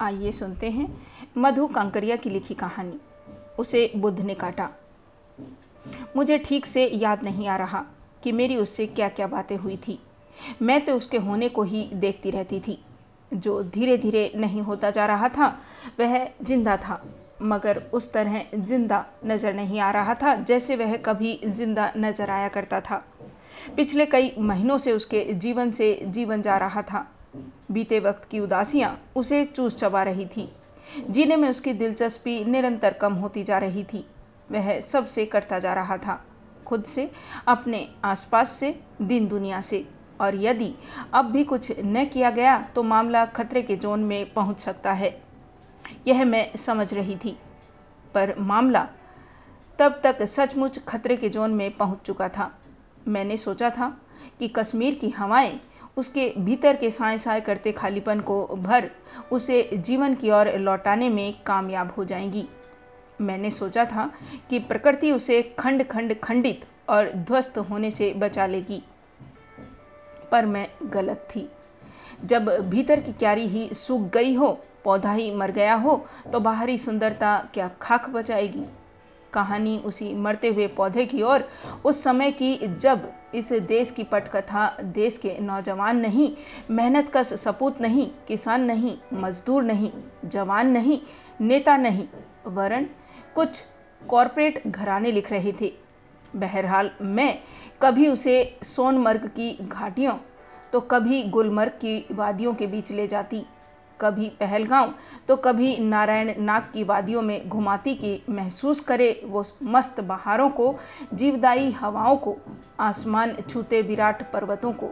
आइए सुनते हैं मधु कांकरिया की लिखी कहानी। उसे बुद्ध ने काटा। मुझे ठीक से याद नहीं आ रहा कि मेरी उससे क्या क्या बातें हुई थी। मैं तो उसके होने को ही देखती रहती थी। जो धीरे धीरे नहीं होता जा रहा था, वह ज़िंदा था। मगर उस तरह ज़िंदा नज़र नहीं आ रहा था जैसे वह कभी ज़िंदा नज़र आया करता था। पिछले कई महीनों से उसके जीवन से जीवन जा रहा था। बीते वक्त की उदासियाँ उसे चूस चबा रही थी, जीने में उसकी दिलचस्पी निरंतर कम होती जा रही थी। वह सबसे करता जा रहा था, खुद से, अपने आसपास से, दिन दुनिया से। और यदि अब भी कुछ न किया गया तो मामला खतरे के जोन में पहुँच सकता है। यह मैं समझ रही थी। पर मामला तब तक सचमुच खतरे के जोन में पहुँच चुका था। मैंने सोचा था कि कश्मीर की हवाएँ उसके भीतर के साए साए करते खालीपन को भर उसे जीवन की ओर लौटाने में कामयाब हो जाएँगी। मैंने सोचा था कि प्रकृति उसे खंड खंड खंडित और ध्वस्त होने से बचा लेगी, पर मैं गलत थी। जब भीतर की क्यारी ही सूख गई हो, पौधा ही मर गया हो तो बाहरी सुंदरता क्या खाक बचाएगी? कहानी उसी मरते हुए पौधे की ओर। उस समय की जब इस देश की पटकथा देश के नौजवान नहीं, मेहनत का सपूत नहीं, किसान नहीं, मजदूर नहीं, जवान नहीं, नेता नहीं, वरन कुछ कॉरपोरेट घराने लिख रहे थे। बहरहाल मैं कभी उसे सोनमर्ग की घाटियों तो कभी गुलमर्ग की वादियों के बीच ले जाती। कभी पहलगांव तो कभी नारायण नाग की वादियों में घुमाती कि महसूस करे वो मस्त बहारों को, जीवदायी हवाओं को, आसमान छूते विराट पर्वतों को।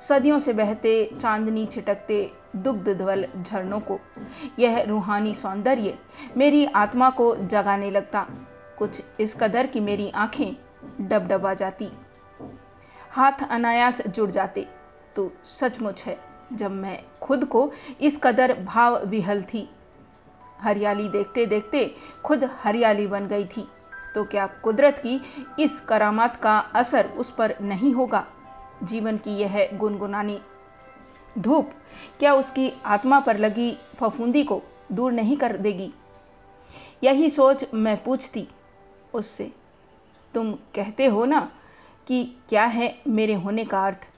सदियों से बहते, चांदनी छिटकते दुग्ध ध्वल झरनों को। यह रूहानी सौंदर्य मेरी आत्मा को जगाने लगता। कुछ इस कदर कि मेरी आँखें डबडबा जाती। हाथ अनायास जुड़ जाते तो सचमुच है जब मैं खुद को इस कदर भाव विहल थी। हरियाली देखते देखते खुद हरियाली बन गई थी। तो क्या कुदरत की इस करामात का असर उस पर नहीं होगा? जीवन की यह गुनगुनानी धूप क्या उसकी आत्मा पर लगी फफूंदी को दूर नहीं कर देगी? यही सोच मैं पूछती उससे। तुम कहते हो ना कि क्या है मेरे होने का अर्थ?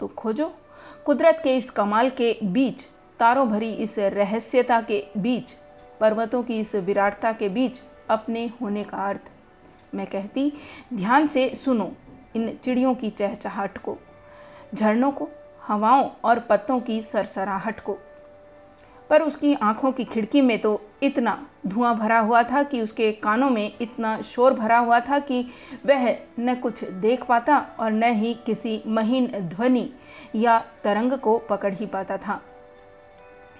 तो खोजो। कुदरत के इस कमाल के बीच, तारों भरी इस रहस्यता के बीच, पर्वतों की इस विराटता के बीच अपने होने का अर्थ। मैं कहती, ध्यान से सुनो इन चिड़ियों की चहचहाट को, झरनों को, हवाओं और पत्तों की सरसराहट को। पर उसकी आँखों की खिड़की में तो इतना धुआँ भरा हुआ था कि उसके कानों में इतना शोर भरा हुआ था कि वह न कुछ देख पाता और न ही किसी महीन ध्वनि या तरंग को पकड़ ही पाता था।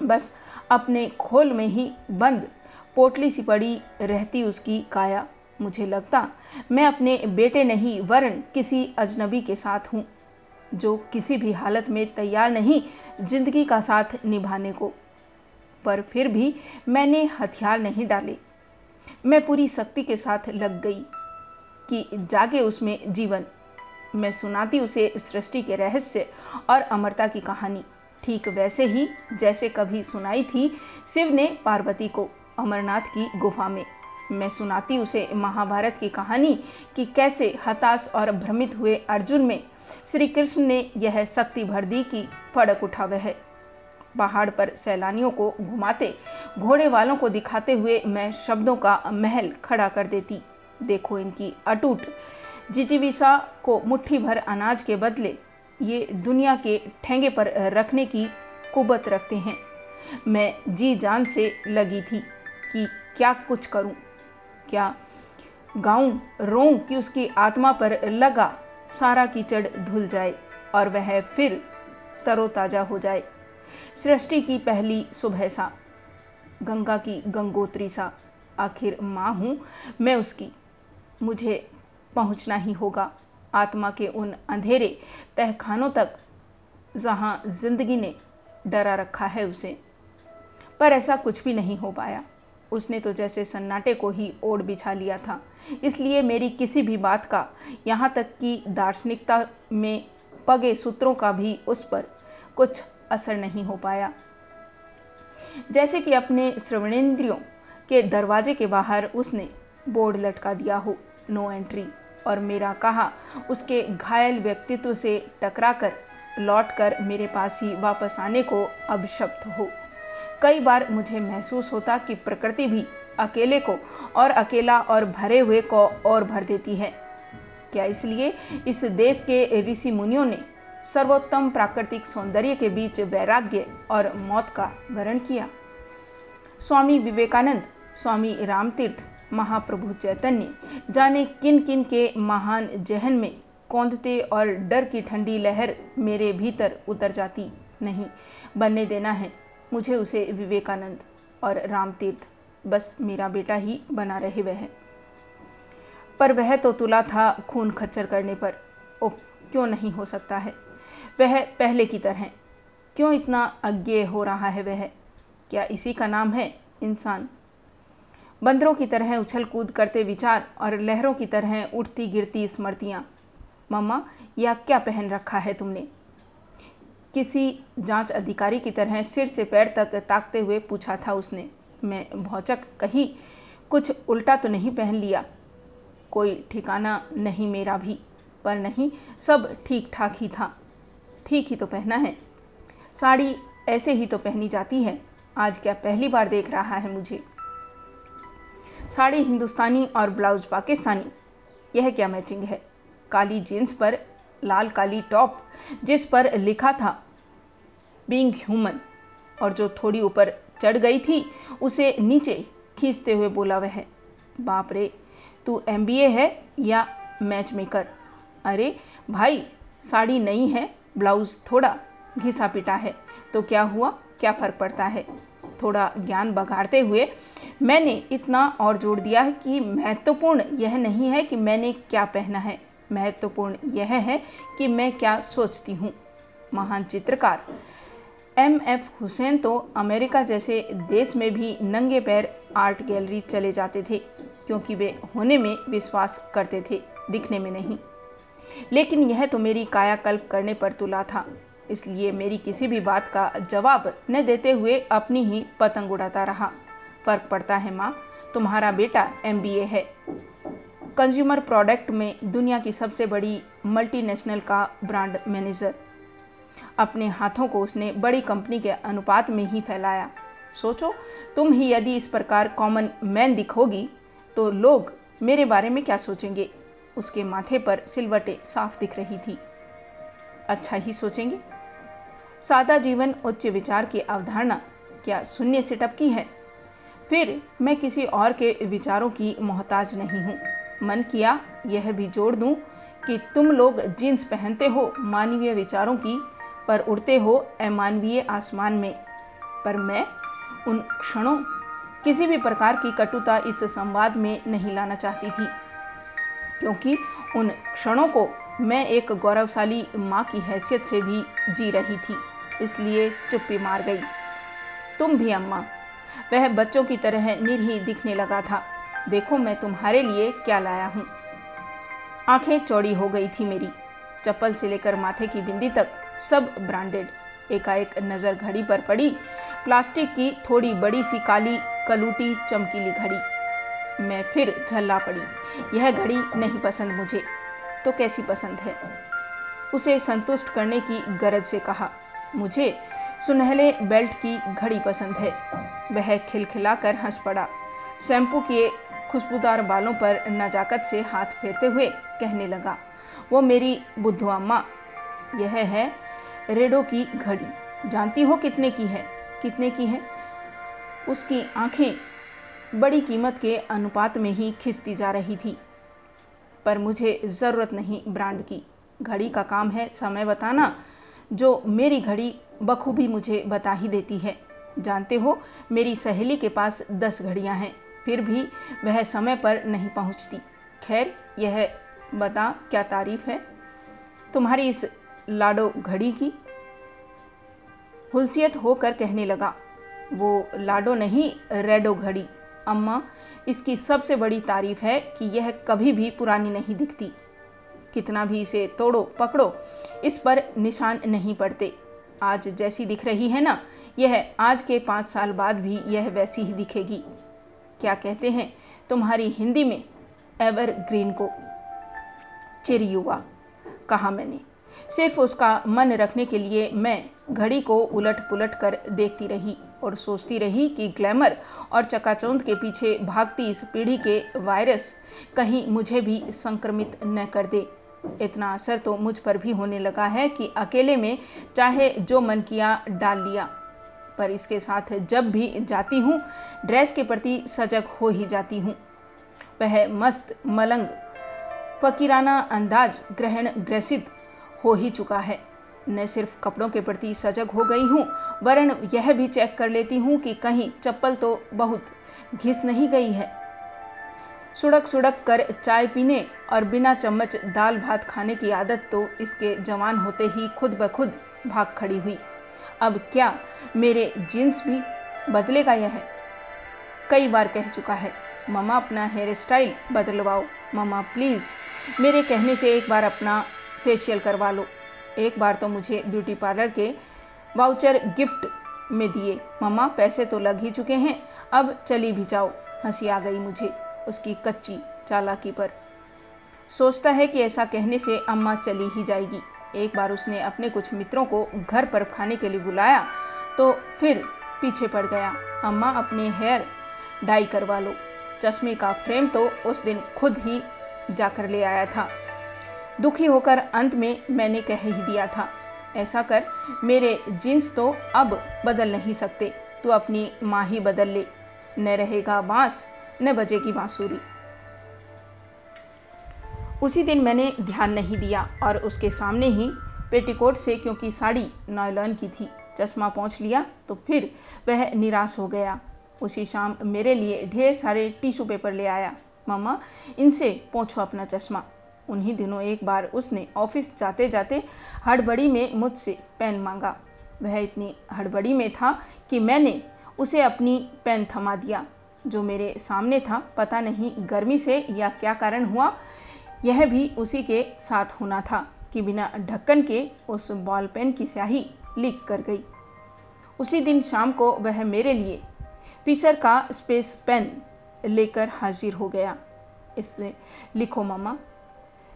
बस अपने खोल में ही बंद, पोटली सी पड़ी रहती उसकी काया। मुझे लगता, मैं अपने बेटे नहीं, वरण किसी अजनबी के साथ हूँ, जो किसी भी हालत में तैयार नहीं, ज़िंदगी का साथ निभाने को। पर फिर भी मैंने हथियार नहीं डाले। मैं पूरी शक्ति के साथ लग गई कि जागे उसमें जीवन। मैं सुनाती उसे सृष्टि के रहस्य और अमरता की कहानी। ठीक वैसे ही जैसे कभी सुनाई थी शिव ने पार्वती को अमरनाथ की गुफा में। मैं सुनाती उसे महाभारत की कहानी कि कैसे हताश और भ्रमित हुए अर्जुन में श्री कृष्ण ने यह शक्ति भर दी कि फड़क उठा वह पहाड़ पर सैलानियों को घुमाते, घोड़े वालों को दिखाते हुए मैं शब्दों का महल खड़ा कर देती। देखो इनकी अटूट, जिजीविसा को मुट्ठी भर अनाज के बदले ये दुनिया के ठेंगे पर रखने की कुबत रखते हैं। मैं जी जान से लगी थी कि क्या कुछ करूँ। क्या गाऊं, रोऊं कि उसकी आत्मा पर लगा सारा कीचड़ धुल जाए और वह फिर तरोताज़ा हो जाए। सृष्टि की पहली सुबह सा, गंगा की गंगोत्री सा, आखिर माँ हूँ मैं उसकी। मुझे पहुँचना ही होगा आत्मा के उन अंधेरे तहखानों तक, जहाँ ज़िंदगी ने डरा रखा है उसे। पर ऐसा कुछ भी नहीं हो पाया। उसने तो जैसे सन्नाटे को ही ओढ़ बिछा लिया था। इसलिए मेरी किसी भी बात का, यहाँ तक कि दार्शनिकता में पगे सूत्रों का भी उस पर कुछ असर नहीं हो पाया। जैसे कि अपने श्रवणेंद्रियों के दरवाजे के बाहर उसने बोर्ड लटका दिया हो, नो एंट्री, और मेरा कहा, उसके घायल व्यक्तित्व से टकराकर लौटकर मेरे पास ही वापस आने को शब्द हो। कई बार मुझे महसूस होता कि प्रकृति भी अकेले को और अकेला और भरे हुए को और भर देती है। क्या इसलिए इस देश के ऋषि मुनियों ने सर्वोत्तम प्राकृतिक सौंदर्य के बीच वैराग्य और मौत का वर्ण किया। स्वामी विवेकानंद, स्वामी रामतीर्थ, महाप्रभु चैतन्य, जाने किन किन के महान जहन में कौंधते और डर की ठंडी लहर मेरे भीतर उतर जाती नहीं। बनने देना है मुझे उसे विवेकानंद और रामतीर्थ, बस मेरा बेटा ही बना रहे वह पर वह तो तुला था खून खच्चर करने पर। ओ क्यों नहीं हो सकता है? वह पहले की तरह क्यों इतना अज्ञेय हो रहा है वह? क्या इसी का नाम है इंसान? बंदरों की तरह उछल कूद करते विचार और लहरों की तरह उठती गिरती स्मृतियाँ। मम्मा, यह क्या पहन रखा है तुमने? किसी जाँच अधिकारी की तरह सिर से पैर तक ताकते हुए पूछा था उसने। मैं भौचक कहीं कुछ उल्टा तो नहीं पहन लिया। कोई ठिकाना नहीं मेरा भी, पर नहीं, सब ठीक ठाक ही था। ठीक ही तो पहना है। साड़ी ऐसे ही तो पहनी जाती है। आज क्या पहली बार देख रहा है मुझे। साड़ी हिंदुस्तानी और ब्लाउज पाकिस्तानी। यह क्या मैचिंग है? काली जीन्स पर लाल काली टॉप, जिस पर लिखा था, बींग ह्यूमन और जो थोड़ी ऊपर चढ़ गई थी, उसे नीचे खींचते हुए बोला वह, बाप रे, तू एमबीए है या मैच मेकर अरे, भाई, साड़ी नहीं है ब्लाउज थोड़ा घिसा पिटा है तो क्या हुआ? क्या फ़र्क पड़ता है? थोड़ा ज्ञान बघाड़ते हुए मैंने इतना और जोड़ दिया है कि महत्वपूर्ण यह नहीं है कि मैंने क्या पहना है। महत्वपूर्ण यह है कि मैं क्या सोचती हूँ। महान चित्रकार एम एफ़ हुसैन तो अमेरिका जैसे देश में भी नंगे पैर आर्ट गैलरी चले जाते थे, क्योंकि वे होने में विश्वास करते थे, दिखने में नहीं। लेकिन यह तो मेरी कायाकल्प करने पर तुला था। इसलिए मेरी किसी भी बात का जवाब न देते हुए अपनी ही पतंग उड़ाता रहा। फ़र्क पड़ता है माँ, तुम्हारा बेटा एमबीए है। कंज्यूमर प्रोडक्ट में दुनिया की सबसे बड़ी मल्टीनेशनल का ब्रांड मैनेजर अपने हाथों को उसने बड़ी कंपनी के अनुपात में ही फैलाया। सोचो, तुम ही यदि इस प्रकार कॉमन मैन दिखोगी तो लोग मेरे बारे में क्या सोचेंगे? उसके माथे पर सिलवटें साफ़ दिख रही थी। अच्छा ही सोचेंगे। सादा जीवन उच्च विचार की अवधारणा क्या शून्य से टपकी है? फिर मैं किसी और के विचारों की मोहताज नहीं हूँ। मन किया, यह भी जोड़ दूँ कि तुम लोग जीन्स पहनते हो, मानवीय विचारों की पर उड़ते हो अमानवीय आसमान में। पर मैं उन क्षणों किसी भी प्रकार की कटुता इस संवाद में नहीं लाना चाहती थी। क्योंकि उन क्षणों को मैं एक गौरवशाली माँ की हैसियत से भी जी रही थी, इसलिए चुप्पी मार गई। तुम भी, अम्मा। वह बच्चों की तरह निरही दिखने लगा था। देखो, मैं तुम्हारे लिए क्या लाया हूँ। आँखें चौड़ी हो गई थी मेरी। चप्पल से लेकर माथे की बिंदी तक सब ब्रांडेड। एकाएक नज़र घड़ी पर पड़ी। प्लास्टिक की थोड़ी बड़ी सी काली कलूटी चमकीली घड़ी। मैं फिर झल्ला पड़ी। यह घड़ी नहीं पसंद मुझे तो कैसी पसंद है? उसे संतुष्ट करने की गरज से कहा, मुझे सुनहले बेल्ट की घड़ी पसंद है। वह खिलखिलाकर हंस पड़ा। शैम्पू किए खुशबूदार बालों पर नजाकत से हाथ फेरते हुए कहने लगा, वो मेरी बुद्धू अम्मा यह है रेडो की घड़ी। जानती हो कितने की है? कितने की है? उसकी आँखें बड़ी कीमत के अनुपात में ही खिंचती जा रही थी। पर मुझे ज़रूरत नहीं ब्रांड की। घड़ी का काम है समय बताना, जो मेरी घड़ी बखूबी मुझे बता ही देती है। जानते हो, मेरी सहेली के पास दस घड़ियाँ हैं, फिर भी वह समय पर नहीं पहुँचती। खैर, यह बता क्या तारीफ़ है? तुम्हारी इस लाडो घड़ी की? हुलसियत होकर कहने लगा, वो लाडो नहीं, रेडो घड़ी। अम्मा, इसकी सबसे बड़ी तारीफ़ है कि यह कभी भी पुरानी नहीं दिखती। कितना भी इसे तोड़ो, पकड़ो, इस पर निशान नहीं पड़ते। आज जैसी दिख रही है ना, यह आज के पाँच साल बाद भी यह वैसी ही दिखेगी। क्या कहते हैं तुम्हारी हिंदी में एवर ग्रीन को? चिर युवा, कहा मैंने। सिर्फ़ उसका मन रखने के लिए मैं घड़ी को उलट पुलट कर देखती रही। और सोचती रही कि ग्लैमर और चकाचौंध के पीछे भागती इस पीढ़ी के वायरस कहीं मुझे भी संक्रमित न कर दे। इतना असर तो मुझ पर भी होने लगा है कि अकेले में चाहे जो मन किया, डाल लिया। पर इसके साथ जब भी जाती हूँ, ड्रेस के प्रति सजग हो ही जाती हूँ। वह मस्त, मलंग, फकीराना अंदाज ग्रहण ग्रसित हो ही चुका है। न सिर्फ़ कपड़ों के प्रति सजग हो गई हूँ। वरन यह भी चेक कर लेती हूँ कि कहीं चप्पल तो बहुत घिस नहीं गई है। सुड़क सुड़क कर चाय पीने और बिना चम्मच दाल भात खाने की आदत तो इसके जवान होते ही खुद ब खुद भाग खड़ी हुई। अब क्या मेरे जींस भी बदलेगा यह? कई बार कह चुका है ममा अपना हेयर स्टाइल बदलवाओ। ममा प्लीज़ मेरे कहने से एक बार अपना फेशियल करवा लो। एक बार तो मुझे ब्यूटी पार्लर के वाउचर गिफ्ट में दिए। मम्मा, पैसे तो लग ही चुके हैं। अब चली भी जाओ। हँसी आ गई मुझे उसकी कच्ची चालाकी पर। सोचता है कि ऐसा कहने से अम्मा चली ही जाएगी। एक बार उसने अपने कुछ मित्रों को घर पर खाने के लिए बुलाया तो फिर पीछे पड़ गया। अम्मा, अपने हेयर डाई करवा लो। चश्मे का फ्रेम तो उस दिन खुद ही जाकर ले आया था। दुखी होकर अंत में मैंने कह ही दिया था। ऐसा कर, मेरे जींस तो अब बदल नहीं सकते। तो अपनी माँ ही बदल ले। न रहेगा बाँस, न बजेगी बांसुरी। उसी दिन मैंने ध्यान नहीं दिया और उसके सामने ही पेटीकोट से, क्योंकि साड़ी नॉयलॉन की थी, चश्मा पहुँच लिया तो फिर वह निराश हो गया। उसी शाम मेरे लिए ढेर सारे टिश्यू पेपर ले आया। मामा इनसे पहुँचो अपना चश्मा। उन्हीं दिनों एक बार उसने ऑफ़िस जाते जाते हड़बड़ी में मुझसे पेन मांगा। वह इतनी हड़बड़ी में था कि मैंने उसे अपनी पेन थमा दिया। जो मेरे सामने था, पता नहीं गर्मी से या क्या कारण हुआ, यह भी उसी के साथ होना था कि बिना ढक्कन के उस बॉल पेन की स्याही लीक कर गई। उसी दिन शाम को वह मेरे लिए पीसर का स्पेस पेन लेकर हाजिर हो गया। इससे लिखो, मामा।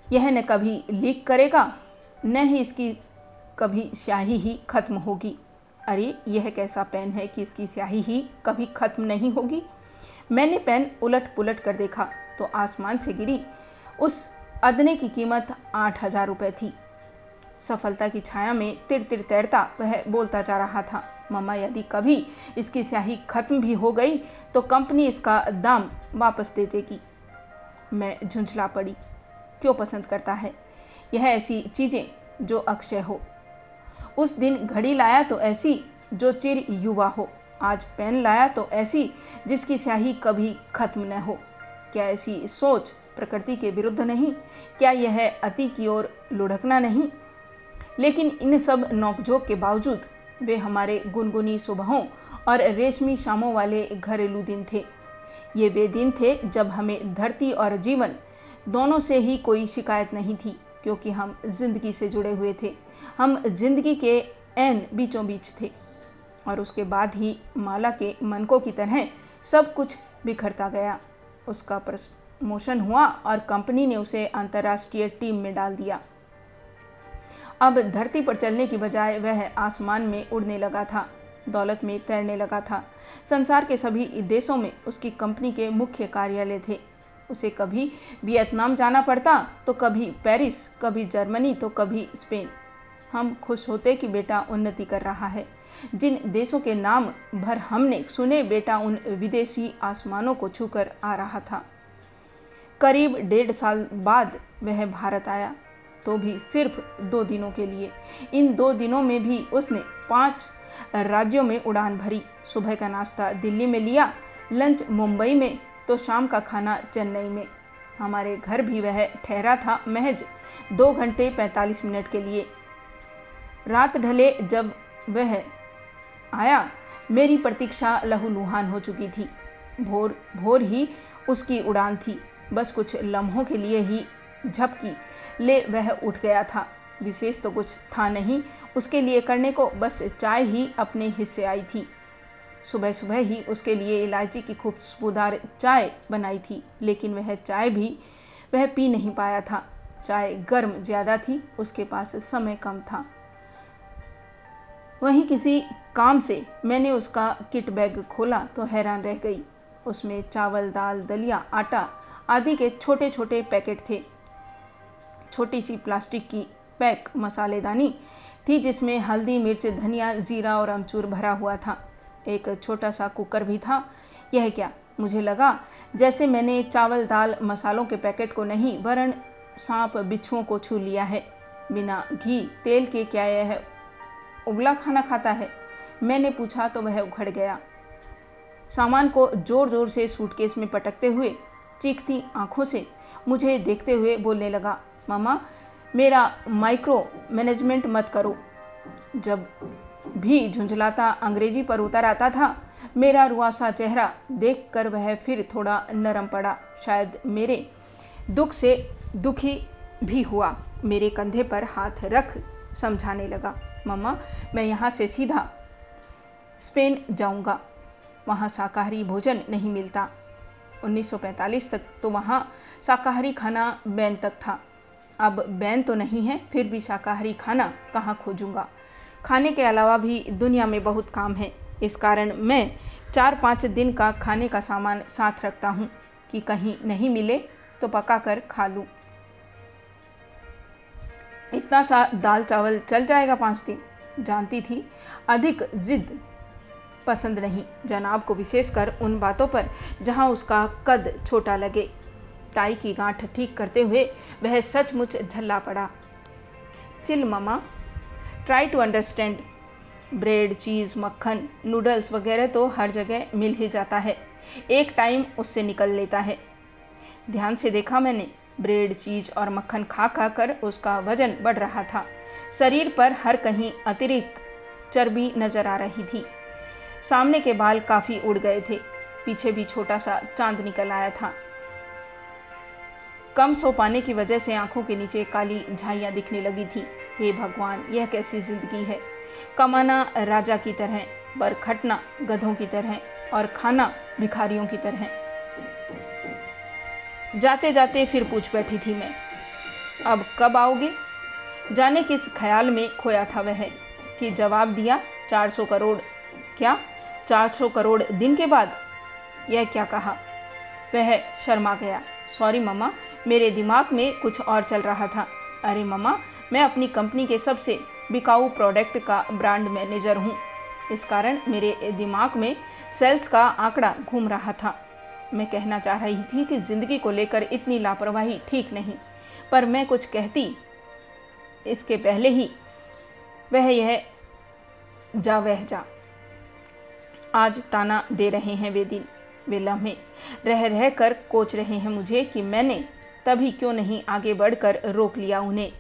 यह न कभी लीक करेगा, न ही इसकी कभी स्याही ही खत्म होगी। अरे, यह कैसा पेन है कि इसकी स्याही ही कभी खत्म नहीं होगी? मैंने पेन उलट पुलट कर देखा तो आसमान से गिरी। उस अदने की कीमत आठ हज़ार रुपये थी। सफलता की छाया में तिर तिर तैरता वह बोलता जा रहा था, मम्मा, यदि कभी इसकी स्याही खत्म भी हो गई तो कंपनी इसका दाम वापस दे देगी मैं झुंझला पड़ी। क्यों पसंद करता है? यह ऐसी चीज़ें जो अक्षय हो। उस दिन घड़ी लाया तो ऐसी जो चिर युवा हो। आज पेन लाया तो ऐसी जिसकी स्याही कभी खत्म न हो। क्या ऐसी सोच प्रकृति के विरुद्ध नहीं? क्या यह अति की ओर लुढ़कना नहीं? लेकिन इन सब नोकझोंक के बावजूद वे हमारे गुनगुनी सुबहों और रेशमी शामों वाले घरेलू दिन थे। ये वे दिन थे जब हमें धरती और जीवन दोनों से ही कोई शिकायत नहीं थी, क्योंकि हम ज़िंदगी से जुड़े हुए थे। हम ज़िंदगी के एन बीचों बीच थे। और उसके बाद ही माला के मनकों की तरह सब कुछ बिखरता गया। उसका प्रमोशन हुआ और कंपनी ने उसे अंतर्राष्ट्रीय टीम में डाल दिया। अब धरती पर चलने की बजाय वह आसमान में उड़ने लगा था, दौलत में तैरने लगा था। संसार के सभी देशों में उसकी कंपनी के मुख्य कार्यालय थे। उसे कभी वियतनाम जाना पड़ता तो कभी पेरिस, कभी जर्मनी तो कभी स्पेन। हम खुश होते कि बेटा उन्नति कर रहा है। जिन देशों के नाम भर हमने सुने, बेटा उन विदेशी आसमानों को छूकर आ रहा था। करीब डेढ़ साल बाद वह भारत आया तो भी सिर्फ़ दो दिनों के लिए। इन दो दिनों में भी उसने पाँच राज्यों में उड़ान भरी। सुबह का नाश्ता दिल्ली में लिया, लंच मुंबई में तो शाम का खाना चेन्नई में। हमारे घर भी वह ठहरा था महज दो घंटे पैंतालीस मिनट के लिए। रात ढले जब वह आया, मेरी प्रतीक्षा लहूलुहान हो चुकी थी। भोर भोर ही उसकी उड़ान थी। बस कुछ लम्हों के लिए ही झपकी ले वह उठ गया था। विशेष तो कुछ था नहीं। उसके लिए करने को बस चाय ही अपने हिस्से आई थी। सुबह सुबह ही उसके लिए इलायची की खुशबूदार चाय बनाई थी, लेकिन वह चाय भी, वह पी नहीं पाया था। चाय गर्म ज़्यादा थी, उसके पास समय कम था। वहीं किसी काम से मैंने उसका किट बैग खोला तो हैरान रह गई। उसमें चावल, दाल, दलिया, आटा आदि के छोटे छोटे पैकेट थे। छोटी सी प्लास्टिक की पैक मसालेदानी थी जिसमें हल्दी, मिर्च, धनिया, ज़ीरा और अमचूर भरा हुआ था। एक छोटा सा कुकर भी था। यह क्या? मुझे लगा, जैसे मैंने चावल, दाल, मसालों के पैकेट को नहीं वरण सांप बिच्छुओं को छू लिया है। बिना घी, तेल के क्या यह उबला खाना खाता है? मैंने पूछा तो वह उखड़ गया। सामान को ज़ोर ज़ोर से सूटकेस में पटकते हुए चीखती आँखों से मुझे देखते हुए बोलने लगा, मामा, मेरा माइक्रो मैनेजमेंट मत करो। जब भी झुंझलाता अंग्रेज़ी पर उतर आता था। मेरा रुआसा चेहरा देखकर वह फिर थोड़ा नरम पड़ा। शायद मेरे दुख से दुखी भी हुआ। मेरे कंधे पर हाथ रख समझाने लगा, मम्मा, मैं यहाँ से सीधा स्पेन जाऊँगा। वहाँ शाकाहारी भोजन नहीं मिलता। 1945 तक तो वहाँ शाकाहारी खाना बैन तक था। अब बैन तो नहीं है, फिर भी शाकाहारी खाना कहाँ खोजूँगा? खाने के अलावा भी दुनिया में बहुत काम है। इस कारण मैं चार पाँच दिन का खाने का सामान साथ रखता हूँ कि कहीं नहीं मिले तो पका कर खा लूँ। इतना सा दाल चावल चल जाएगा पाँच दिन। जानती थी, अधिक जिद पसंद नहीं। जनाब को विशेषकर उन बातों पर जहाँ उसका कद छोटा लगे। ताई की गांठ ठीक करते हुए वह सचमुच झल्ला पड़ा। Chill mama try to understand bread cheese मक्खन नूडल्स वगैरह तो हर जगह मिल ही जाता है। एक टाइम उससे निकल लेता है। ध्यान से देखा मैंने ब्रेड चीज़ और मक्खन खा खा कर उसका वज़न बढ़ रहा था। शरीर पर हर कहीं अतिरिक्त चर्बी नज़र आ रही थी। सामने के बाल काफ़ी उड़ गए थे। पीछे भी छोटा सा चाँद निकल आया था। कम सो पाने की वजह से आँखों के नीचे काली झाइयाँ दिखने लगी थी। हे भगवान, यह कैसी ज़िंदगी है? कमाना राजा की तरह, पर खटना गधों की तरह, और खाना भिखारियों की तरह। जाते जाते फिर पूछ बैठी थी मैं, अब कब आओगे? जाने किस ख्याल में खोया था वह, कि जवाब दिया 400 करोड़। क्या? 400 करोड़ दिन के बाद? यह क्या कहा? वह शर्मा गया, सॉरी मम्मा मेरे दिमाग में कुछ और चल रहा था। अरे मम्मा, मैं अपनी कंपनी के सबसे बिकाऊ प्रोडक्ट का ब्रांड मैनेजर हूँ। इस कारण मेरे दिमाग में सेल्स का आंकड़ा घूम रहा था। मैं कहना चाह रही थी कि ज़िंदगी को लेकर इतनी लापरवाही ठीक नहीं, पर मैं कुछ कहती, इसके पहले ही वह यह जा वह जा। आज ताना दे रहे हैं वे दिन। वे लम्हे रह रह कर कोच रहे हैं मुझे कि मैंने तभी क्यों नहीं आगे बढ़कर रोक लिया उन्हें?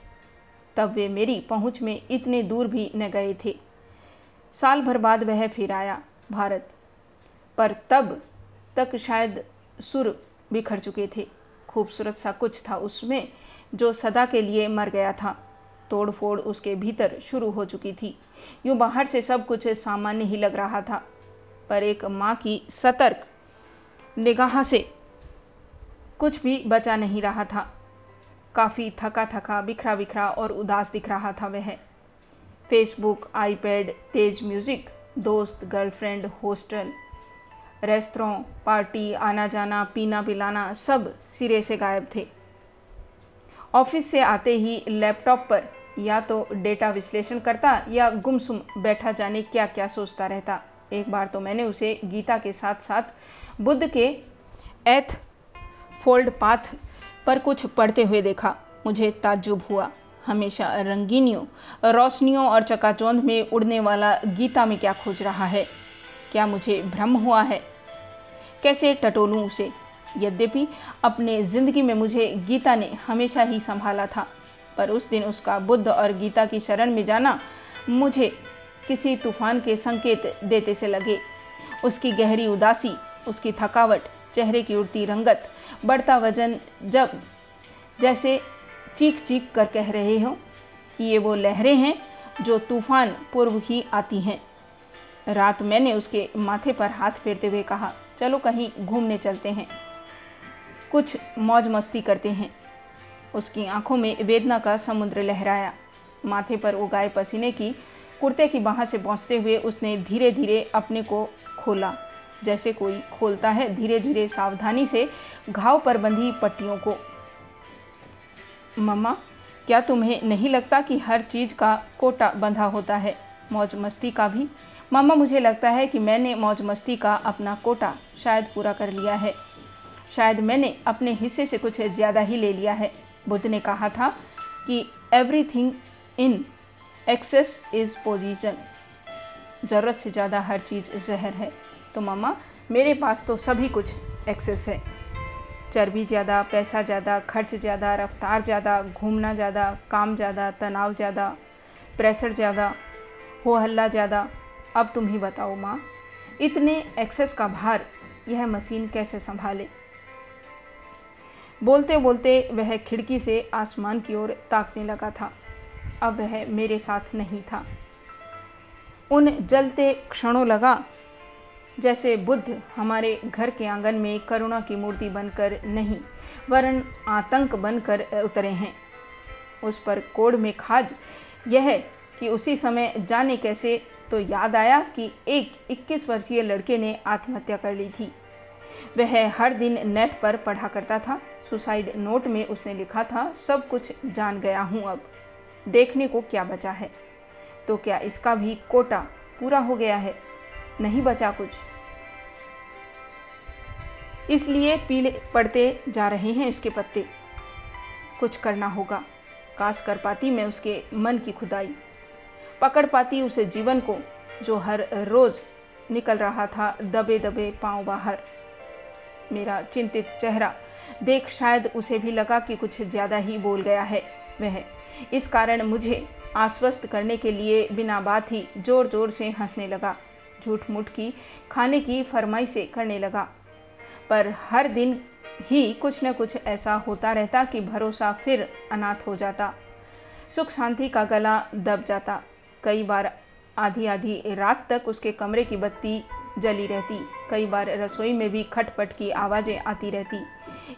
तब वे मेरी पहुँच में इतने दूर भी न गए थे। साल भर बाद वह फिर आया भारत। पर तब तक शायद सुर बिखर चुके थे। खूबसूरत सा कुछ था उसमें जो सदा के लिए मर गया था। तोड़ फोड़ उसके भीतर शुरू हो चुकी थी। यूँ बाहर से सब कुछ सामान्य ही लग रहा था। पर एक माँ की सतर्क निगाह से कुछ भी बचा नहीं रहा था। काफ़ी थका थका बिखरा बिखरा और उदास दिख रहा था वह। फेसबुक आईपैड तेज म्यूज़िक दोस्त गर्लफ्रेंड हॉस्टल रेस्तरों पार्टी आना जाना पीना पिलाना सब सिरे से गायब थे। ऑफ़िस से आते ही लैपटॉप पर या तो डेटा विश्लेषण करता या गुमसुम बैठा जाने क्या क्या सोचता रहता। एक बार तो मैंने उसे गीता के साथ साथ बुद्ध के एथ फोल्ड पाथ पर कुछ पढ़ते हुए देखा। मुझे ताज्जुब हुआ। हमेशा रंगीनियों, रोशनियों और चकाचौंध में उड़ने वाला गीता में क्या खोज रहा है? क्या मुझे भ्रम हुआ है? कैसे टटोलूँ उसे? यद्यपि अपने ज़िंदगी में मुझे गीता ने हमेशा ही संभाला था, पर उस दिन उसका बुद्ध और गीता की शरण में जाना मुझे किसी तूफ़ान के संकेत देते से लगे। उसकी गहरी उदासी, उसकी थकावट चेहरे की उड़ती रंगत, बढ़ता वज़न जब जैसे चीख चीख कर कह रहे हो कि ये वो लहरें हैं जो तूफ़ान पूर्व ही आती हैं। रात मैंने उसके माथे पर हाथ फेरते हुए कहा, चलो कहीं घूमने चलते हैं। कुछ मौज मस्ती करते हैं। उसकी आँखों में वेदना का समुद्र लहराया। माथे पर उगाए पसीने की कुर्ते की बाह से पहुँचते हुए उसने धीरे धीरे अपने को खोला। जैसे कोई खोलता है धीरे धीरे सावधानी से घाव पर बंधी पट्टियों को। मम्मा, क्या तुम्हें नहीं लगता कि हर चीज़ का कोटा बंधा होता है? मौज मस्ती का भी। मामा मुझे लगता है कि मैंने मौज मस्ती का अपना कोटा शायद पूरा कर लिया है। शायद मैंने अपने हिस्से से कुछ ज़्यादा ही ले लिया है। बुद्ध ने कहा था कि everything in excess is poison ज़रूरत से ज़्यादा हर चीज़ जहर है। तो मामा, मेरे पास तो सभी कुछ एक्सेस है। चर्बी ज़्यादा, पैसा ज़्यादा, खर्च ज़्यादा, रफ्तार ज़्यादा, घूमना ज़्यादा, काम ज़्यादा, तनाव ज़्यादा प्रेशर ज़्यादा हो हल्ला ज़्यादा। अब तुम ही बताओ माँ, इतने एक्सेस का भार यह मशीन कैसे संभाले? बोलते बोलते वह खिड़की से आसमान की ओर ताकने लगा था। अब वह मेरे साथ नहीं था। उन जलते क्षणों लगा जैसे बुद्ध हमारे घर के आँगन में करुणा की मूर्ति बनकर नहीं, वरन आतंक बनकर उतरे हैं। उस पर कोड में खाज यह कि उसी समय जाने कैसे तो याद आया कि एक 21 वर्षीय लड़के ने आत्महत्या कर ली थी। वह हर दिन नेट पर पढ़ा करता था, सुसाइड नोट में उसने लिखा था, सब कुछ जान गया हूँ अब, देखने को क्या बचा है? तो क्या इसका भी कोटा पूरा हो गया है? नहीं बचा कुछ। इसलिए पीले पड़ते जा रहे हैं इसके पत्ते। कुछ करना होगा। काश कर पाती मैं उसके मन की खुदाई। पकड़ पाती उसे जीवन को, जो हर रोज़ निकल रहा था दबे दबे पाँव बाहर। मेरा चिंतित चेहरा देख शायद उसे भी लगा कि कुछ ज़्यादा ही बोल गया है वह। इस कारण मुझे आश्वस्त करने के लिए बिना बात ही ज़ोर ज़ोर से हंसने लगा। झूठ मूठ की, खाने की फरमाई से करने लगा। पर हर दिन ही कुछ न कुछ ऐसा होता रहता कि भरोसा फिर अनाथ हो जाता। सुख शांति का गला दब जाता। कई बार आधी आधी रात तक उसके कमरे की बत्ती जली रहती। कई बार रसोई में भी खटपट की आवाज़ें आती रहती।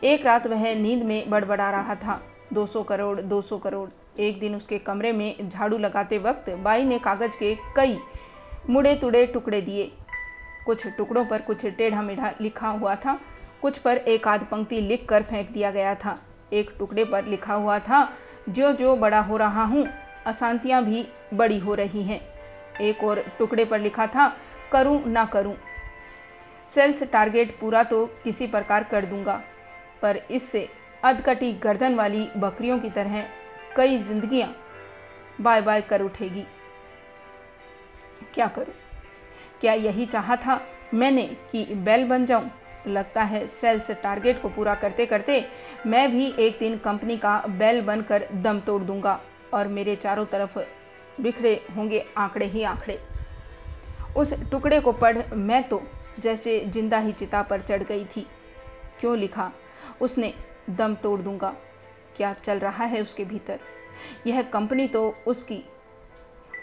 एक रात वह नींद में बड़बड़ा रहा था। 200 करोड़ 200 करोड़। एक दिन उसके कमरे में झाड़ू लगाते वक्त बाई ने कागज़ के कई मुड़े तुड़े टुकड़े दिए। कुछ टुकड़ों पर कुछ टेढ़ा मेढ़ा लिखा हुआ था। कुछ पर एक आध पंक्ति लिख कर फेंक दिया गया था। एक टुकड़े पर लिखा हुआ था, जो जो बड़ा हो रहा हूँ, अशांतियाँ भी बड़ी हो रही हैं। एक और टुकड़े पर लिखा था, करूँ ना करूँ। सेल्स टारगेट पूरा तो किसी प्रकार कर दूँगा, पर इससे अधकटी गर्दन वाली बकरियों की तरह कई जिंदगियाँ बाय बाय कर उठेगी। क्या करूँ? क्या यही चाहा था मैंने कि बैल बन जाऊँ? लगता है सेल्स टारगेट को पूरा करते करते मैं भी एक दिन कंपनी का बैल बनकर दम तोड़ दूँगा और मेरे चारों तरफ़ बिखरे होंगे आंकड़े ही आंकड़े। उस टुकड़े को पढ़ मैं तो जैसे ज़िंदा ही चिता पर चढ़ गई थी। क्यों लिखा? उसने दम तोड़ दूँगा। क्या चल रहा है उसके भीतर? यह कंपनी तो उसकी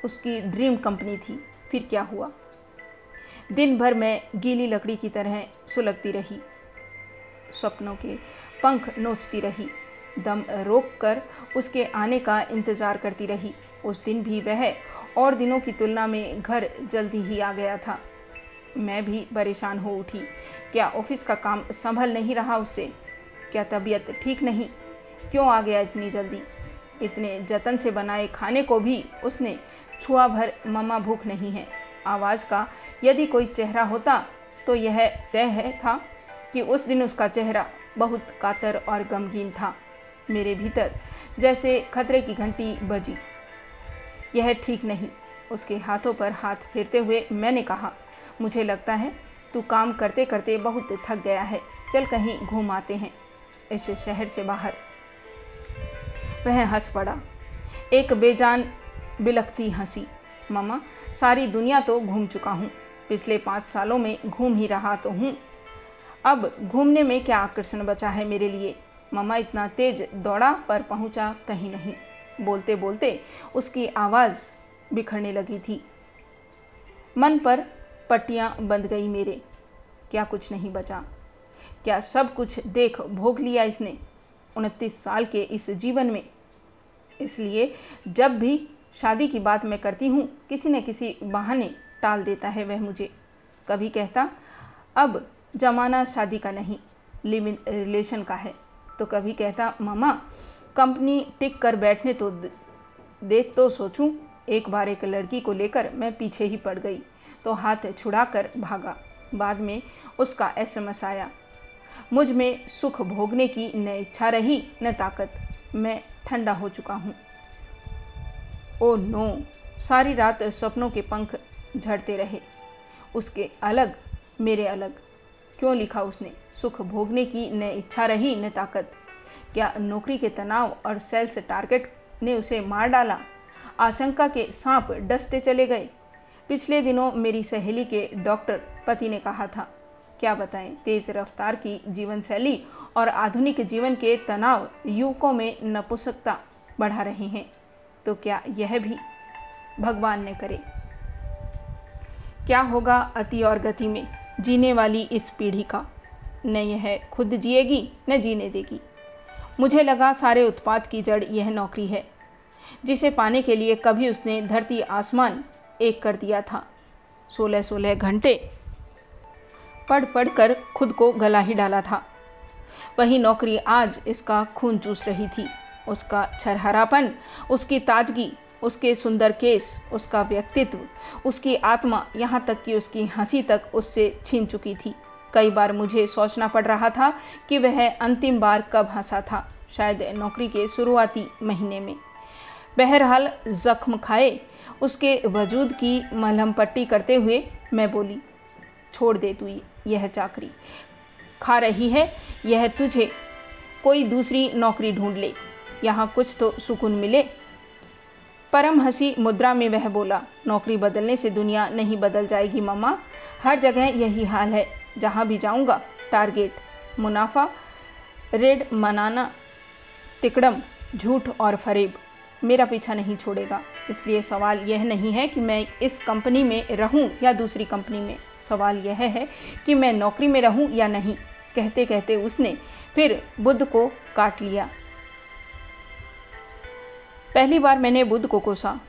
उसकी ड्रीम कंपनी थी। फिर क्या हुआ? दिन भर मैं गीली लकड़ी की तरह सुलगती रही। स्वप्नों के पंख नोचती रही। दम रोक कर उसके आने का इंतज़ार करती रही। उस दिन भी वह और दिनों की तुलना में घर जल्दी ही आ गया था। मैं भी परेशान हो उठी। क्या ऑफ़िस का काम संभल नहीं रहा उससे क्या तबीयत ठीक नहीं? क्यों आ गया इतनी जल्दी? इतने जतन से बनाए खाने को भी उसने छुआ भर ममा भूख नहीं है। आवाज़ का यदि कोई चेहरा होता तो यह तय है था कि उस दिन उसका चेहरा बहुत कातर और गमगीन था। मेरे भीतर जैसे खतरे की घंटी बजी। यह ठीक नहीं। उसके हाथों पर हाथ फेरते हुए मैंने कहा, मुझे लगता है तू काम करते करते बहुत थक गया है। चल कहीं घूम आते हैं। इस शहर से बाहर। वह हंस पड़ा। एक बेजान बिलखती हँसी। मामा, सारी दुनिया तो घूम चुका हूँ। पिछले पाँच सालों में घूम ही रहा तो हूँ। अब घूमने में क्या आकर्षण बचा है मेरे लिए? मामा, इतना तेज दौड़ा पर पहुँचा कहीं नहीं। बोलते बोलते उसकी आवाज़ बिखरने लगी थी। मन पर पट्टियाँ बंध गई मेरे। क्या कुछ नहीं बचा? क्या सब कुछ देख भोग लिया इसने? उनतीस साल के इस जीवन में। इसलिए जब भी शादी की बात मैं करती हूँ, किसी न किसी बहाने टाल देता है वह मुझे। कभी कहता, अब जमाना शादी का नहीं, लिव इन रिलेशन का है। तो कभी कहता, मामा, कंपनी टिक कर बैठने तो दे तो सोचूं, एक बार एक लड़की को लेकर मैं पीछे ही पड़ गई। तो हाथ छुड़ा कर भागा। बाद में उसका एसएमएस आया। मुझमें सुख भोगने की न इच्छा रही, न ताकत। मैं ठंडा हो चुका हूँ। ओ नो, सारी रात सपनों के पंख झड़ते रहे। उसके अलग, मेरे अलग। क्यों लिखा उसने? सुख भोगने की न इच्छा रही, न ताकत। क्या नौकरी के तनाव और सेल्स टारगेट ने उसे मार डाला? आशंका के सांप डसते चले गए। पिछले दिनों मेरी सहेली के डॉक्टर पति ने कहा था, क्या बताएँ, तेज रफ्तार की जीवन शैली और आधुनिक जीवन के तनाव युवकों में नपुंसकता बढ़ा रहे हैं। तो क्या यह भी भगवान ने करे? क्या होगा अति और गति में जीने वाली इस पीढ़ी का? न यह खुद जिएगी, न जीने देगी। मुझे लगा सारे उत्पाद की जड़ यह नौकरी है, जिसे पाने के लिए कभी उसने धरती आसमान एक कर दिया था। सोलह सोलह घंटे पढ़ पढ़ कर खुद को गला ही डाला था। वही नौकरी आज इसका खून चूस रही थी। उसका छरहरापन, उसकी ताजगी, उसके सुंदर केस, उसका व्यक्तित्व, उसकी आत्मा यहाँ तक कि उसकी हँसी तक उससे छीन चुकी थी। कई बार मुझे सोचना पड़ रहा था कि वह अंतिम बार कब हंसा था, शायद नौकरी के शुरुआती महीने में। बहरहाल जख्म खाए, उसके वजूद की मलहम पट्टी करते हुए मैं बोली, छोड़ दे तू यह चाकरी। खा रही है, यह तुझे। कोई दूसरी नौकरी ढूंढ ले। यहाँ कुछ तो सुकून मिले। परम हँसी मुद्रा में वह बोला, नौकरी बदलने से दुनिया नहीं बदल जाएगी मम्मा हर जगह यही हाल है, जहाँ भी जाऊँगा, टारगेट। मुनाफा, रेड मनाना, तिकड़म, झूठ और फरेब। मेरा पीछा नहीं छोड़ेगा। इसलिए सवाल यह नहीं है कि मैं इस कंपनी में रहूँ या दूसरी कंपनी में। सवाल यह है कि मैं नौकरी में रहूँ या नहीं। कहते कहते उसने फिर बुद्ध को काट लिया। पहली बार मैंने बुद्ध को कोसा।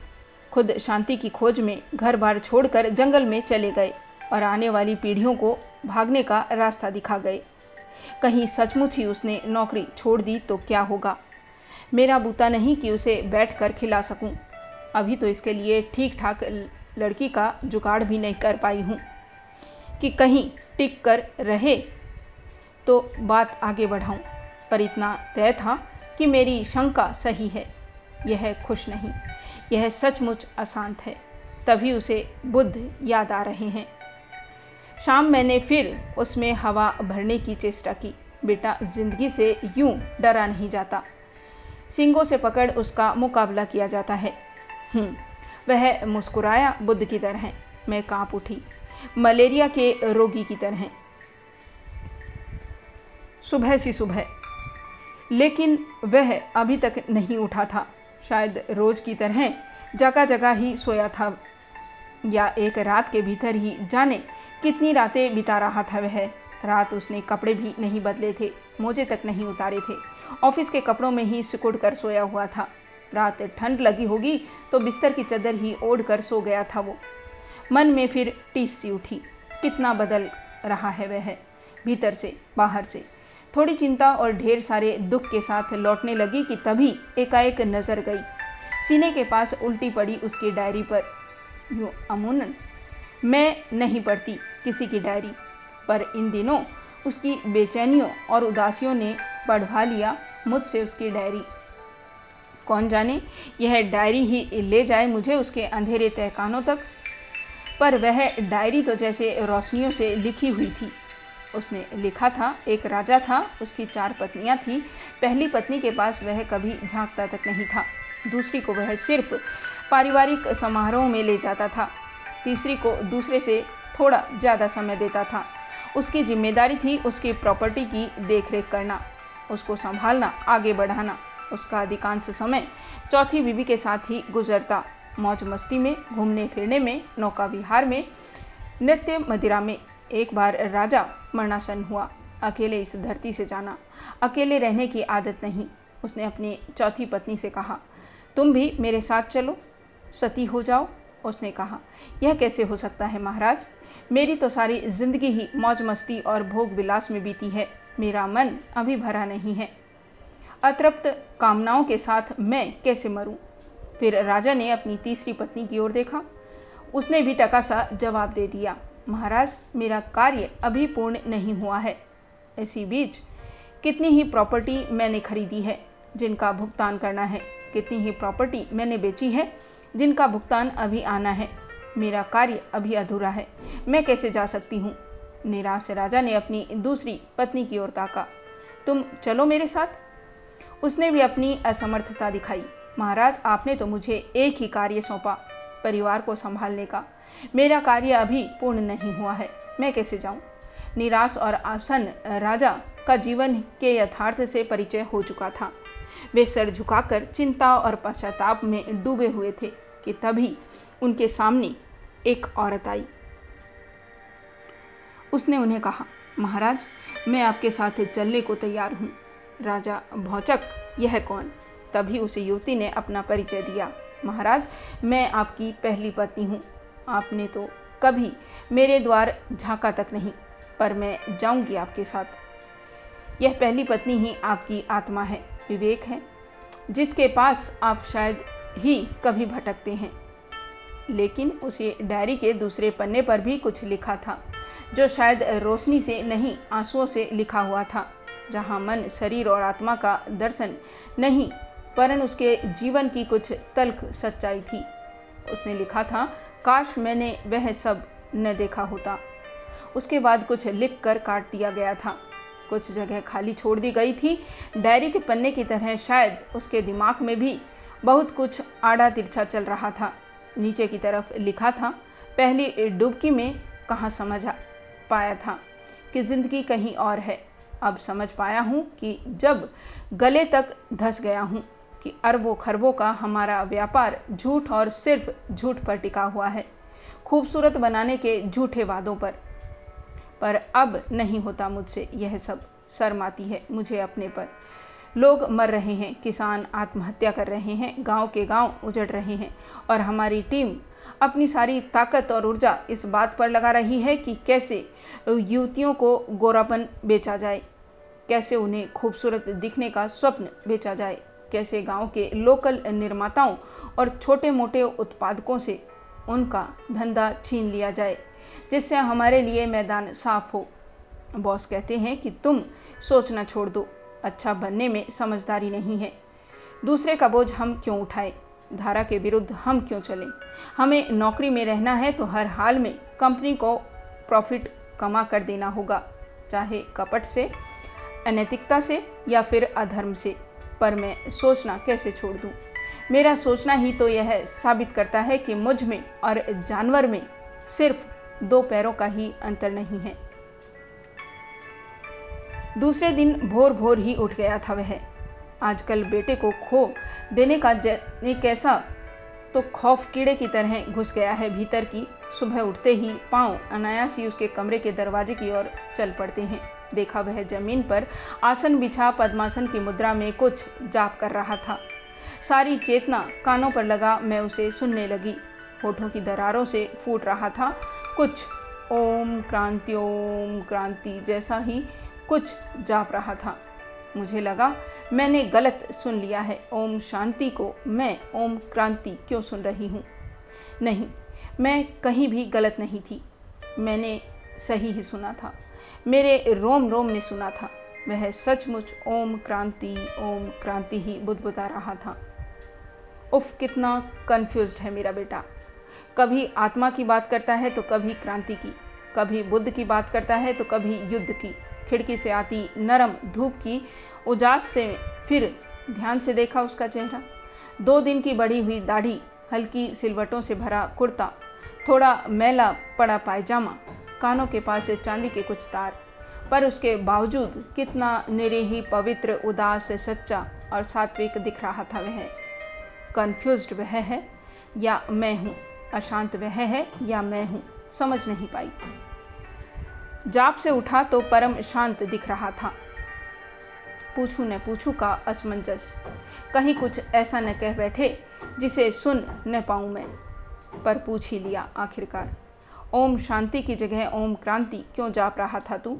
खुद शांति की खोज में घर बार छोड़कर जंगल में चले गए और आने वाली पीढ़ियों को भागने का रास्ता दिखा गए। कहीं सचमुच ही उसने नौकरी छोड़ दी तो क्या होगा? मेरा बूता नहीं कि उसे बैठ कर खिला सकूँ। अभी तो इसके लिए ठीक ठाक लड़की का जुगाड़ भी नहीं कर पाई हूँ। कि कहीं टिक कर रहे तो बात आगे बढ़ाऊं। पर इतना तय था कि मेरी शंका सही है। यह खुश नहीं। यह सचमुच अशांत है। तभी उसे बुद्ध याद आ रहे हैं। शाम मैंने फिर उसमें हवा भरने की चेष्टा की। बेटा ज़िंदगी से यूँ डरा नहीं जाता। सिंगों से पकड़ उसका मुकाबला किया जाता है। हम्म, वह मुस्कुराया बुद्ध की तरह। मैं काँप उठी। मलेरिया के रोगी की तरह। सुबह सी सुबह। लेकिन वह अभी तक नहीं उठा था। शायद रोज की तरह जगह जगह ही सोया था। या एक रात के भीतर ही जाने कितनी रातें बिता रहा था वह। रात उसने कपड़े भी नहीं बदले थे, मोजे तक नहीं उतारे थे। ऑफ़िस के कपड़ों में ही सिकुड़ कर सोया हुआ था। रात ठंड लगी होगी तो बिस्तर की चादर ही ओढ़ कर सो गया था वो। मन में फिर टीस सी उठी। कितना बदल रहा है वह। भीतर से, बाहर से। थोड़ी चिंता और ढेर सारे दुख के साथ लौटने लगी कि तभी एकाएक नज़र गई। सीने के पास उल्टी पड़ी उसकी डायरी पर, यूँ, अमूनन, मैं नहीं पढ़ती किसी की डायरी, पर इन दिनों उसकी बेचैनियों और उदासियों ने बढ़वा लिया मुझसे उसकी डायरी। कौन जाने, यह डायरी ही ले जाए मुझे उसके अंधेरे तहखानों तक? पर वह डायरी तो जैसे रोशनियों से लिखी हुई थी। उसने लिखा था, एक राजा था, उसकी चार पत्नियाँ थी। पहली पत्नी के पास वह कभी झांकता तक नहीं था। दूसरी को वह सिर्फ़ पारिवारिक समारोह में ले जाता था। तीसरी को दूसरे से थोड़ा ज़्यादा समय देता था। उसकी ज़िम्मेदारी थी उसकी प्रॉपर्टी की देखरेख करना, उसको संभालना, आगे बढ़ाना। उसका अधिकांश समय चौथी बीबी के साथ ही गुजरता। मौज मस्ती में घूमने फिरने में, नौका विहार में, नृत्य मदिरा में। एक बार राजा मरणासन हुआ। अकेले इस धरती से जाना। अकेले रहने की आदत नहीं, उसने अपनी चौथी पत्नी से कहा। तुम भी मेरे साथ चलो, सती हो जाओ, उसने कहा। यह कैसे हो सकता है महाराज? मेरी तो सारी ज़िंदगी ही मौज मस्ती और भोग विलास में बीती है। मेरा मन अभी भरा नहीं है। अतृप्त कामनाओं के साथ मैं कैसे मरूं? फिर राजा ने अपनी तीसरी पत्नी की ओर देखा। उसने भी टका सा जवाब दे दिया। महाराज, मेरा कार्य अभी पूर्ण नहीं हुआ है। इसी बीच कितनी ही प्रॉपर्टी मैंने खरीदी है, जिनका भुगतान करना है, कितनी ही प्रॉपर्टी मैंने बेची है, जिनका भुगतान अभी आना है। मेरा कार्य अभी अधूरा है, मैं कैसे जा सकती हूँ? निराश राजा ने अपनी दूसरी पत्नी की ओर ताका। तुम चलो मेरे साथ? उसने भी अपनी असमर्थता दिखाई। महाराज, आपने तो मुझे एक ही कार्य सौंपा, परिवार को संभालने का। मेरा कार्य अभी पूर्ण नहीं हुआ है। मैं कैसे जाऊँ? निराश और आसन राजा का जीवन के यथार्थ से परिचय हो चुका था। वे सर झुकाकर चिंता और पश्चाताप में डूबे हुए थे कि तभी उनके सामने एक औरत आई। उसने उन्हें कहा, महाराज, मैं आपके साथ चलने को तैयार हूँ। राजा भौचक, यह कौन? तभी उस युवती ने अपना परिचय दिया, महाराज, मैं आपकी पहली पत्नी हूँ। आपने तो कभी मेरे द्वार झांका तक नहीं, पर मैं जाऊँगी आपके साथ। यह पहली पत्नी ही आपकी आत्मा है, विवेक है, जिसके पास आप शायद ही कभी भटकते हैं। लेकिन उसे डायरी के दूसरे पन्ने पर भी कुछ लिखा था, जो शायद रोशनी से नहीं, आंसुओं से लिखा हुआ था, जहाँ मन, शरीर और आत्मा का दर्शन नहीं परन उसके जीवन की कुछ तल्ख सच्चाई थी। उसने लिखा था काश मैंने वह सब न देखा होता। उसके बाद कुछ लिख कर काट दिया गया था। कुछ जगह खाली छोड़ दी गई थी। डायरी के पन्ने की तरह शायद उसके दिमाग में भी बहुत कुछ आड़ा तिरछा चल रहा था। नीचे की तरफ़ लिखा था, पहली डुबकी में कहाँ समझ पाया था कि ज़िंदगी कहीं और है। अब समझ पाया हूँ कि जब गले तक धस गया हूँ। कि अरबों खरबों का हमारा व्यापार झूठ और सिर्फ़ झूठ पर टिका हुआ है, खूबसूरत बनाने के झूठे वादों पर। पर अब नहीं होता मुझसे यह सब शर्म आती है मुझे अपने पर। लोग मर रहे हैं, किसान आत्महत्या कर रहे हैं, गाँव के गाँव उजड़ रहे हैं और हमारी टीम अपनी सारी ताकत और ऊर्जा इस बात पर लगा रही है कि कैसे युवतियों को गोरापन बेचा जाए, कैसे उन्हें खूबसूरत दिखने का स्वप्न बेचा जाए। कैसे गाँव के लोकल निर्माताओं और छोटे मोटे उत्पादकों से उनका धंधा छीन लिया जाए, जिससे हमारे लिए मैदान साफ़ हो। बॉस कहते हैं कि तुम सोचना छोड़ दो अच्छा बनने में समझदारी नहीं है। दूसरे का बोझ हम क्यों उठाएँ? धारा के विरुद्ध हम क्यों चलें? हमें नौकरी में रहना है तो हर हाल में कंपनी को प्रॉफिट कमा कर देना होगा, चाहे कपट से, अनैतिकता से या फिर अधर्म से। पर मैं सोचना कैसे छोड़ दूँ? मेरा सोचना ही तो यह साबित करता है कि मुझमें और जानवर में सिर्फ़ दो पैरों का ही अंतर नहीं है। दूसरे दिन भोर भोर ही उठ गया था वह। आजकल बेटे को खो देने का कैसा तो खौफ कीड़े की तरह घुस गया है। भीतर की सुबह उठते ही पाँव अनायास ही उसके कमरे के दरवाजे की ओर चल पड़ते हैं। देखा वह ज़मीन पर आसन बिछा पद्मासन की मुद्रा में कुछ जाप कर रहा था। सारी चेतना कानों पर लगा, मैं उसे सुनने लगी। होठों की दरारों से फूट रहा था। कुछ ओम क्रांति ओम क्रांति जैसा ही कुछ जाप रहा था। मुझे लगा, मैंने गलत सुन लिया है। ओम शांति को मैं ओम क्रांति क्यों सुन रही हूँ? नहीं, मैं कहीं भी गलत नहीं थी। मैंने सही ही सुना था। मेरे रोम रोम ने सुना था। वह सचमुच ओम क्रांति ओम क्रांति ही बुदबुदा रहा था। उफ, कितना कंफ्यूज है मेरा बेटा। कभी आत्मा की बात करता है तो कभी क्रांति की। कभी बुद्ध की बात करता है तो कभी युद्ध की। खिड़की से आती नरम धूप की उजास से फिर ध्यान से देखा उसका चेहरा। दो दिन की बढ़ी हुई दाढ़ी, हल्की सिलवटों से भरा कुर्ता, थोड़ा मैला पड़ा पायजामा कानों के पास चांदी के कुछ तार। पर उसके बावजूद कितना निरीही पवित्र, उदास, सच्चा और सात्विक दिख रहा था वह। कन्फ्यूज़ वह है, या मैं हूँ? अशांत वह है, या मैं हूँ? समझ नहीं पाई। जाप से उठा तो परम शांत दिख रहा था। पूछू न पूछू का असमंजस। कहीं कुछ ऐसा न कह बैठे, जिसे सुन न पाऊँ मैं। पर पूछ ही लिया आखिरकार। ओम शांति की जगह ओम क्रांति क्यों जाप रहा था तू?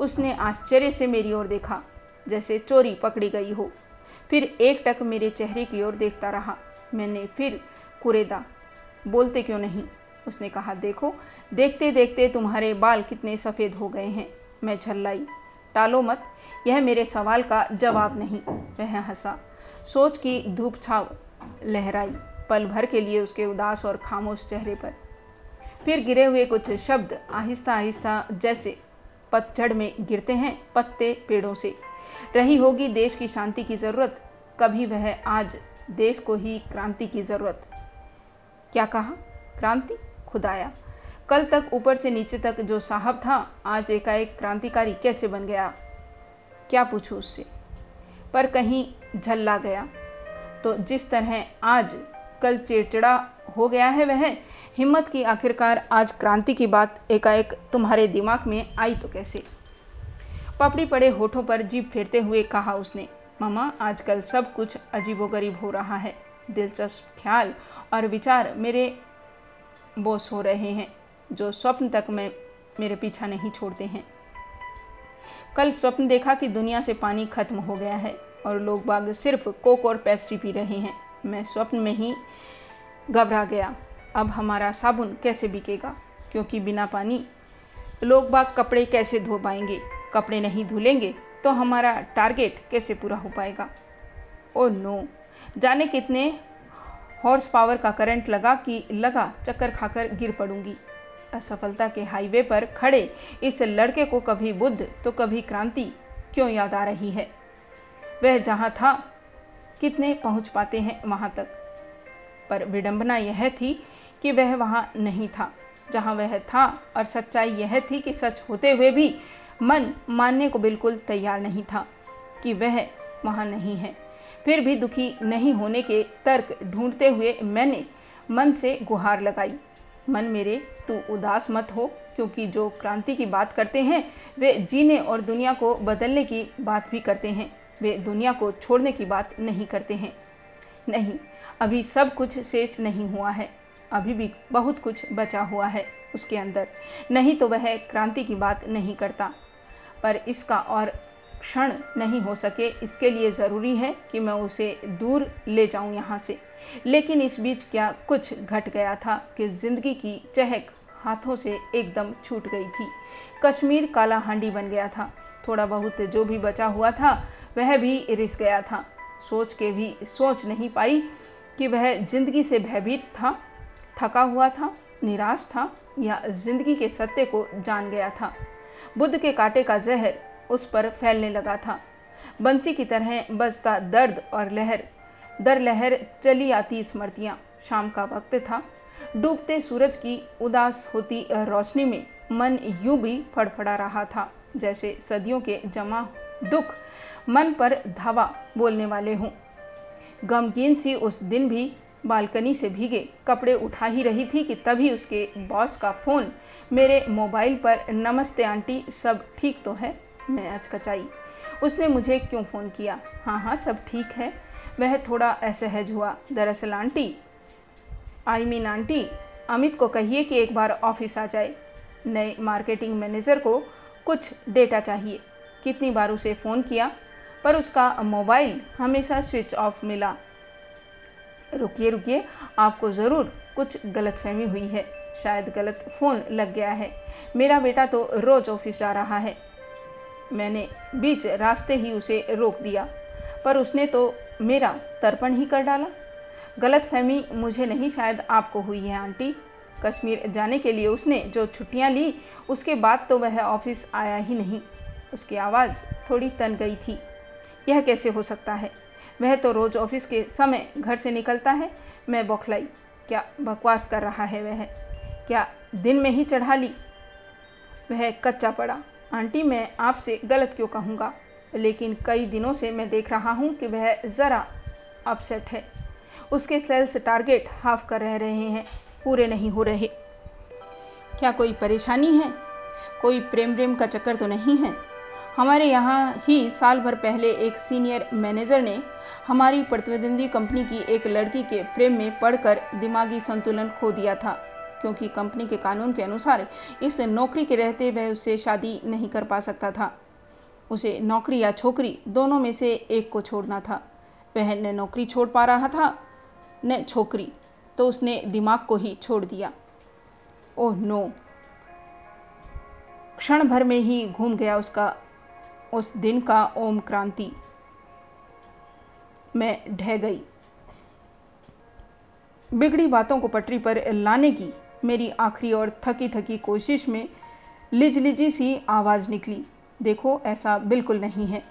उसने आश्चर्य से मेरी ओर देखा, जैसे चोरी पकड़ी गई हो। फिर एक टक मेरे चेहरे की ओर देखता रहा। मैंने फिर कुरेदा, बोलते क्यों नहीं? उसने कहा, देखो देखते देखते तुम्हारे बाल कितने सफ़ेद हो गए हैं। मैं झल्लाई, टालो मत, यह मेरे सवाल का जवाब नहीं। वह हंसा, सोच की धूप छाव लहराई, पल भर के लिए उसके उदास और खामोश चेहरे पर। फिर गिरे हुए कुछ शब्द आहिस्ता आहिस्ता जैसे पतझड़ में गिरते हैं, पत्ते पेड़ों से। रही होगी देश की शांति की ज़रूरत, कभी वह आज देश को ही क्रांति की ज़रूरत। क्या कहा? क्रांति? खुदाया। कल तक ऊपर से नीचे तक जो साहब था, आज एकाएक क्रांतिकारी कैसे बन गया? क्या पूछूँ उससे? पर कहीं झल्ला गया। तो जिस तरह आज कल चिड़चिड़ा हो गया है वह हिम्मत की आखिरकार आज क्रांति की बात एकाएक तुम्हारे दिमाग में आई तो कैसे? पपड़ी पड़े होठों पर जीप फेरते हुए कहा उसने मामा आजकल सब कुछ अजीबोगरीब हो रहा है। दिलचस्प ख्याल और विचार मेरे बोस हो रहे हैं, जो स्वप्न तक में, मेरे पीछा नहीं छोड़ते हैं। कल स्वप्न देखा कि दुनिया से पानी खत्म हो गया है और लोग बाग सिर्फ़ कोक और पेप्सी पी रहे हैं। मैं स्वप्न में ही घबरा गया। अब हमारा साबुन कैसे बिकेगा? क्योंकि बिना पानी लोग बाग कपड़े कैसे धो पाएँगे? कपड़े नहीं धुलेंगे तो हमारा टारगेट कैसे पूरा हो पाएगा? Oh no. जाने कितने हॉर्स पावर का करंट लगा कि लगा, चक्कर खाकर गिर पड़ूँगी। असफलता के हाईवे पर खड़े इस लड़के को कभी बुद्ध तो कभी क्रांति क्यों याद आ रही है? वह जहाँ था, कितने पहुँच पाते हैं वहाँ तक। पर विडंबना यह थी कि वह वहाँ नहीं था। जहाँ वह था और सच्चाई यह थी कि सच होते हुए भी मन मानने को बिल्कुल तैयार नहीं था कि वह वहाँ नहीं है। फिर भी दुखी नहीं होने के तर्क ढूंढते हुए मैंने मन से गुहार लगाई। मन मेरे, तू उदास मत हो, क्योंकि जो क्रांति की बात करते हैं, वे जीने और दुनिया को बदलने की बात भी करते हैं। वे दुनिया को छोड़ने की बात नहीं करते हैं। नहीं, अभी सब कुछ शेष नहीं हुआ है। अभी भी बहुत कुछ बचा हुआ है उसके अंदर। नहीं तो वह क्रांति की बात नहीं करता। पर इसका और क्षण नहीं हो सके, इसके लिए ज़रूरी है कि मैं उसे दूर ले जाऊँ यहाँ से। लेकिन इस बीच क्या कुछ घट गया था कि ज़िंदगी की चहक हाथों से एकदम छूट गई थी। कश्मीर काला हांडी बन गया था। थोड़ा बहुत जो भी बचा हुआ था, वह भी रिस गया था। सोच के भी सोच नहीं पाई कि वह ज़िंदगी से भयभीत था। थका हुआ था, निराश था या ज़िंदगी के सत्य को जान गया था। बुद्ध के कांटे का जहर उस पर फैलने लगा था। बंसी की तरह बजता दर्द और लहर। दर लहर चली आती स्मृतियाँ। शाम का वक्त था। डूबते सूरज की उदास होती रोशनी में मन यूँ भी फड़फड़ा रहा था, जैसे सदियों के जमा दुख मन पर धावा बोलने वाले हों। गमगीन सी उस दिन भी बालकनी से भीगे। कपड़े उठा ही रही थी कि तभी उसके बॉस का फ़ोन। मेरे मोबाइल पर, नमस्ते आंटी, सब ठीक तो है? मैं अचकचाई उसने मुझे क्यों फ़ोन किया? हाँ हाँ सब ठीक है। वह थोड़ा असहज हुआ। दरअसल aunty, I mean aunty, Amit को कहिए कि एक बार ऑफ़िस आ जाए। नए मार्केटिंग मैनेजर को कुछ डेटा चाहिए। कितनी बार उसे फ़ोन किया? पर उसका मोबाइल हमेशा स्विच ऑफ़ मिला। रुकिए रुकिए। आपको ज़रूर कुछ गलतफहमी हुई है। शायद गलत फ़ोन लग गया है। मेरा बेटा तो रोज़ ऑफ़िस जा रहा है। मैंने बीच रास्ते ही उसे रोक दिया, पर उसने तो मेरा तर्पण ही कर डाला। गलत फहमी मुझे नहीं, शायद आपको हुई है, आंटी। कश्मीर जाने के लिए उसने जो छुट्टियाँ ली, उसके बाद तो वह ऑफ़िस आया ही नहीं। उसकी आवाज़ थोड़ी तन गई थी। यह कैसे हो सकता है? वह तो रोज़ ऑफ़िस के समय घर से निकलता है। मैं बौखलाई, क्या बकवास कर रहा है वह? क्या दिन में ही चढ़ा ली? वह कच्चा पड़ा। आंटी, मैं आपसे गलत क्यों कहूँगा? लेकिन कई दिनों से मैं देख रहा हूँ कि वह ज़रा अपसेट है। उसके सेल्स टारगेट हाफ़ कर रह रहे हैं, पूरे नहीं हो रहे। क्या कोई परेशानी है? कोई प्रेम प्रेम का चक्कर तो नहीं है? हमारे यहाँ ही साल भर पहले एक सीनियर मैनेजर ने हमारी प्रतिद्वंदी कंपनी की एक लड़की के प्रेम में पढ़कर दिमागी संतुलन खो दिया था, क्योंकि कंपनी के कानून के अनुसार इस नौकरी के रहते वह उससे शादी नहीं कर पा सकता था। उसे नौकरी या छोकरी दोनों में से एक को छोड़ना था। वह न नौकरी छोड़ पा रहा था, न छोकरी तो उसने दिमाग को ही छोड़ दिया। Oh no. क्षण भर में ही घूम गया उसका उस दिन का ओम क्रांति। मैं ढह गई। बिगड़ी बातों को पटरी पर लाने की मेरी आखिरी और थकी थकी कोशिश में लिजलिजी सी आवाज़ निकली। देखो, ऐसा बिल्कुल नहीं है।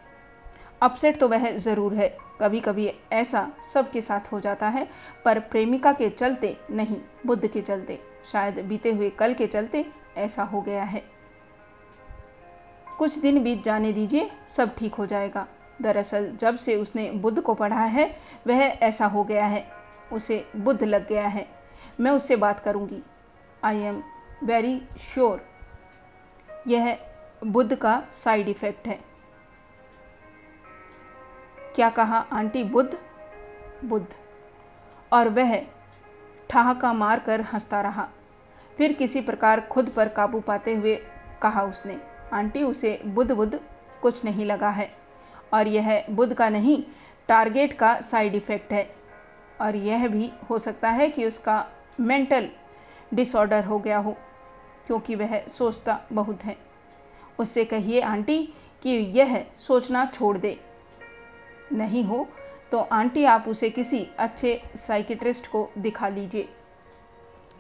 अपसेट तो वह ज़रूर है। कभी कभी ऐसा सबके साथ हो जाता है, पर प्रेमिका के चलते नहीं, बुद्ध के चलते। शायद बीते हुए कल के चलते ऐसा हो गया है। कुछ दिन बीत जाने दीजिए, सब ठीक हो जाएगा। दरअसल जब से उसने बुद्ध को पढ़ा है, वह ऐसा हो गया है। उसे बुद्ध लग गया है। मैं उससे बात करूँगी। आई एम वेरी श्योर यह बुद्ध का साइड इफ़ेक्ट है। क्या कहा आंटी बुद्ध? बुद्ध। और वह ठहाका मार कर हंसता रहा। फिर किसी प्रकार खुद पर काबू पाते हुए कहा उसने आंटी उसे बुध बुध कुछ नहीं लगा है। और यह बुध का नहीं, टारगेट का साइड इफ़ेक्ट है। और यह भी हो सकता है कि उसका मेंटल डिसऑर्डर हो गया हो, क्योंकि वह सोचता बहुत है। उससे कहिए, आंटी, कि यह सोचना छोड़ दे। नहीं हो तो आंटी, आप उसे किसी अच्छे साइकिट्रिस्ट को दिखा लीजिए।